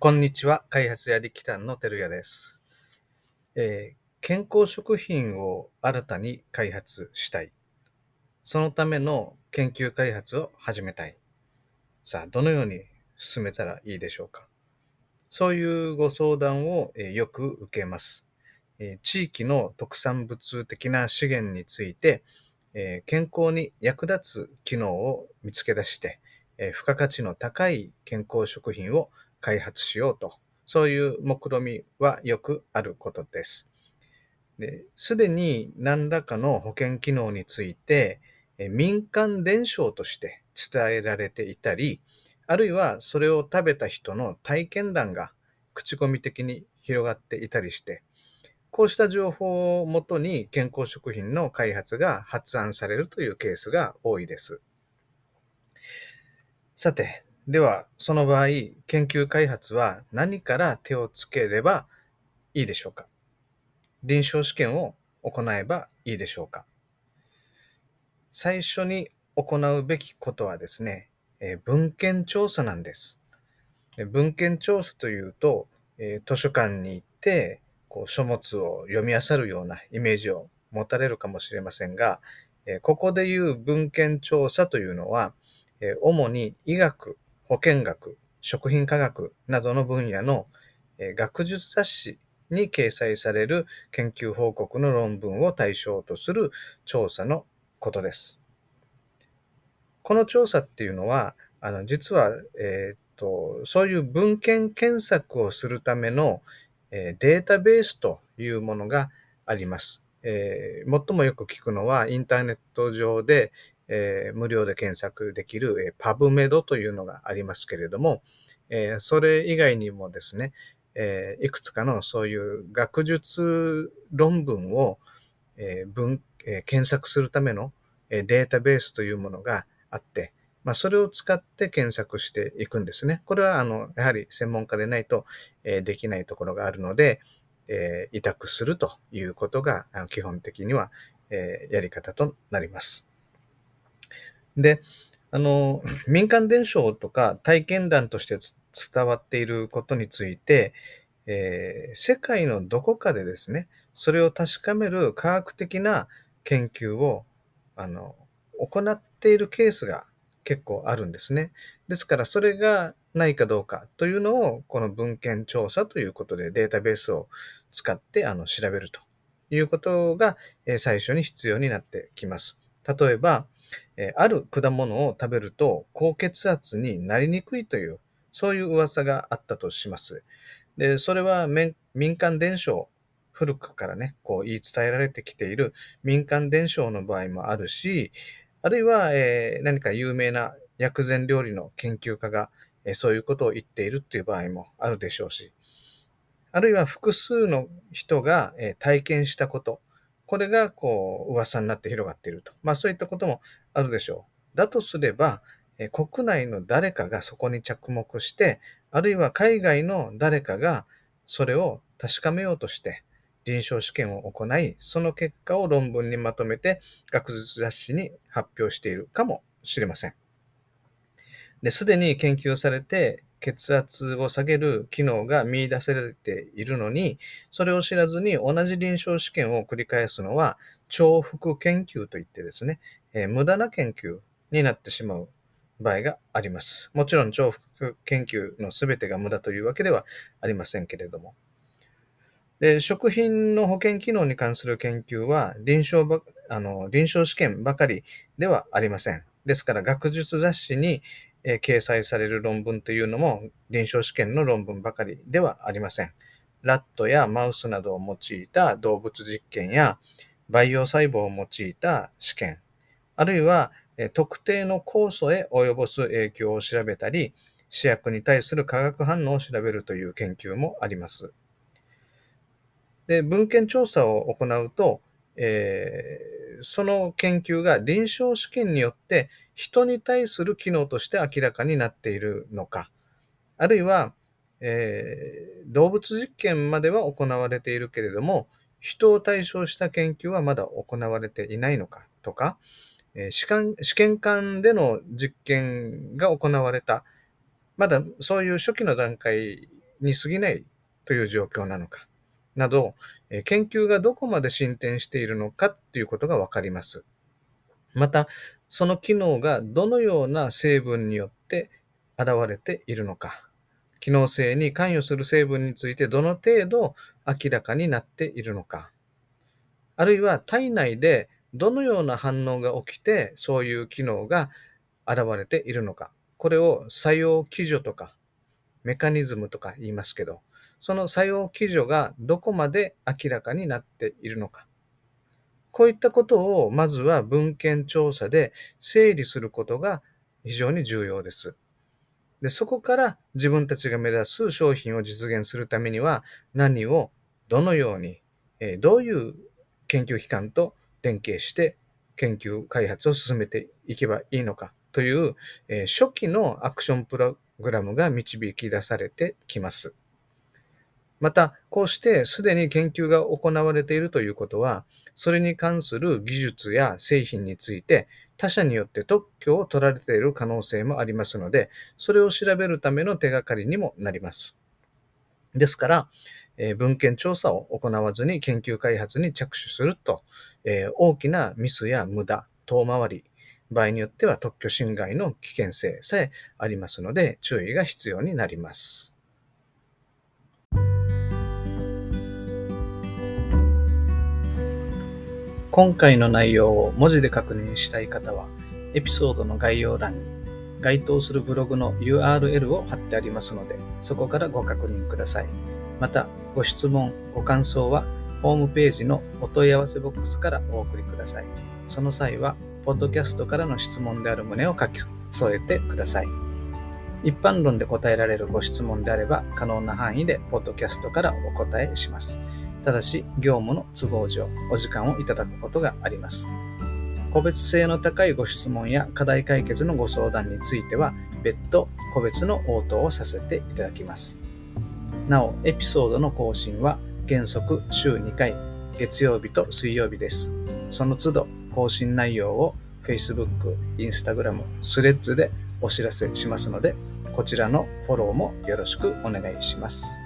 こんにちは。開発や力丹の照屋です、えー健康食品を新たに開発したい。そのための研究開発を始めたい。さあ、どのように進めたらいいでしょうか。そういうご相談を、えーよく受けます、えー地域の特産物的な資源について、え健康に役立つ機能を見つけ出して、え付加価値の高い健康食品を開発しようと、そういう目論みはよくあることです。ですでに何らかの保険機能について、民間伝承として伝えられていたり、あるいはそれを食べた人の体験談が口コミ的に広がっていたりして、こうした情報をもとに健康食品の開発が発案されるというケースが多いです。さて、ではその場合、研究開発は何から手をつければいいでしょうか？臨床試験を行えばいいでしょうか？最初に行うべきことはですね、え文献調査なんです。文献調査というと、え図書館に行ってこう書物を読み漁るようなイメージを持たれるかもしれませんが、えここでいう文献調査というのは、え主に医学、保健学、食品科学などの分野の、学術雑誌に掲載される研究報告の論文を対象とする調査のことです。この調査っていうのは、あの、実は、えーっと、そういう文献検索をするための、えーデータベースというものがあります。えー最もよく聞くのは、インターネット上で、えー無料で検索できる、えー PubMed というのがありますけれども、えーそれ以外にもですね、えいくつかのそういう学術論文を、えー文え検索するためのえデータベースというものがあって、まあ、それを使って検索していくんですね。これは、あの、やはり専門家でないと、えできないところがあるので、え委託するということが、基本的には、えやり方となります。で、あの、民間伝承とか体験談として伝わっていることについて、えー世界のどこかでですね、それを確かめる科学的な研究を、あの、行っているケースが結構あるんですね。ですから、それがないかどうかというのを、この文献調査ということでデータベースを使ってあの調べるということが、え最初に必要になってきます。例えば、えある果物を食べると高血圧になりにくいという、そういう噂があったとします。で、それは民間伝承、古くからね、こう言い伝えられてきている民間伝承の場合もあるし、あるいは、え何か有名な薬膳料理の研究家が、えそういうことを言っているっていう場合もあるでしょうし、あるいは複数の人が、え体験したこと、これがこう噂になって広がっていると。まあそういったこともあるでしょう。だとすれば、国内の誰かがそこに着目して、あるいは海外の誰かがそれを確かめようとして、臨床試験を行い、その結果を論文にまとめて学術雑誌に発表しているかもしれません。で、すでに研究されて血圧を下げる機能が見出されているのに、それを知らずに同じ臨床試験を繰り返すのは重複研究といってですね、えー無駄な研究になってしまう場合があります。もちろん重複研究の全てが無駄というわけではありませんけれども。で、食品の保険機能に関する研究は臨床ばあの臨床試験ばかりではありません。ですから学術雑誌に、え掲載される論文というのも臨床試験の論文ばかりではありません。ラットやマウスなどを用いた動物実験や培養細胞を用いた試験、あるいはえ特定の酵素へ及ぼす影響を調べたり、試薬に対する化学反応を調べるという研究もあります。で、文献調査を行うと、えーその研究が臨床試験によって人に対する機能として明らかになっているのか、あるいは、えー動物実験までは行われているけれども、人を対象した研究はまだ行われていないのかとか、えー試験試験管での実験が行われた、まだそういう初期の段階に過ぎないという状況なのか、など、研究がどこまで進展しているのかということがわかります。また、その機能がどのような成分によって現れているのか、機能性に関与する成分についてどの程度明らかになっているのか、あるいは体内でどのような反応が起きてそういう機能が現れているのか、これを作用基準とかメカニズムとか言いますけど、その作用基準がどこまで明らかになっているのか。こういったことをまずは文献調査で整理することが非常に重要です。で、そこから自分たちが目指す商品を実現するためには何をどのように、えどういう研究機関と連携して研究開発を進めていけばいいのかという、え初期のアクションプログラムが導き出されてきます。また、こうしてすでに研究が行われているということは、それに関する技術や製品について他者によって特許を取られている可能性もありますので、それを調べるための手がかりにもなります。ですから、えー、文献調査を行わずに研究開発に着手すると、えー、大きなミスや無駄、遠回り、場合によっては特許侵害の危険性さえありますので、注意が必要になります。今回の内容を文字で確認したい方は、エピソードの概要欄に該当するブログの URL を貼ってありますので、そこからご確認ください。また、ご質問、ご感想は、ホームページのお問い合わせボックスからお送りください。その際は、ポッドキャストからの質問である旨を書き添えてください。一般論で答えられるご質問であれば、可能な範囲でポッドキャストからお答えします。ただし、業務の都合上、お時間をいただくことがあります。個別性の高いご質問や課題解決のご相談については、別途個別の応答をさせていただきます。なお、エピソードの更新は原則週2回、月曜日と水曜日です。その都度更新内容を Facebook、Instagram、スレッズでお知らせしますので、こちらのフォローもよろしくお願いします。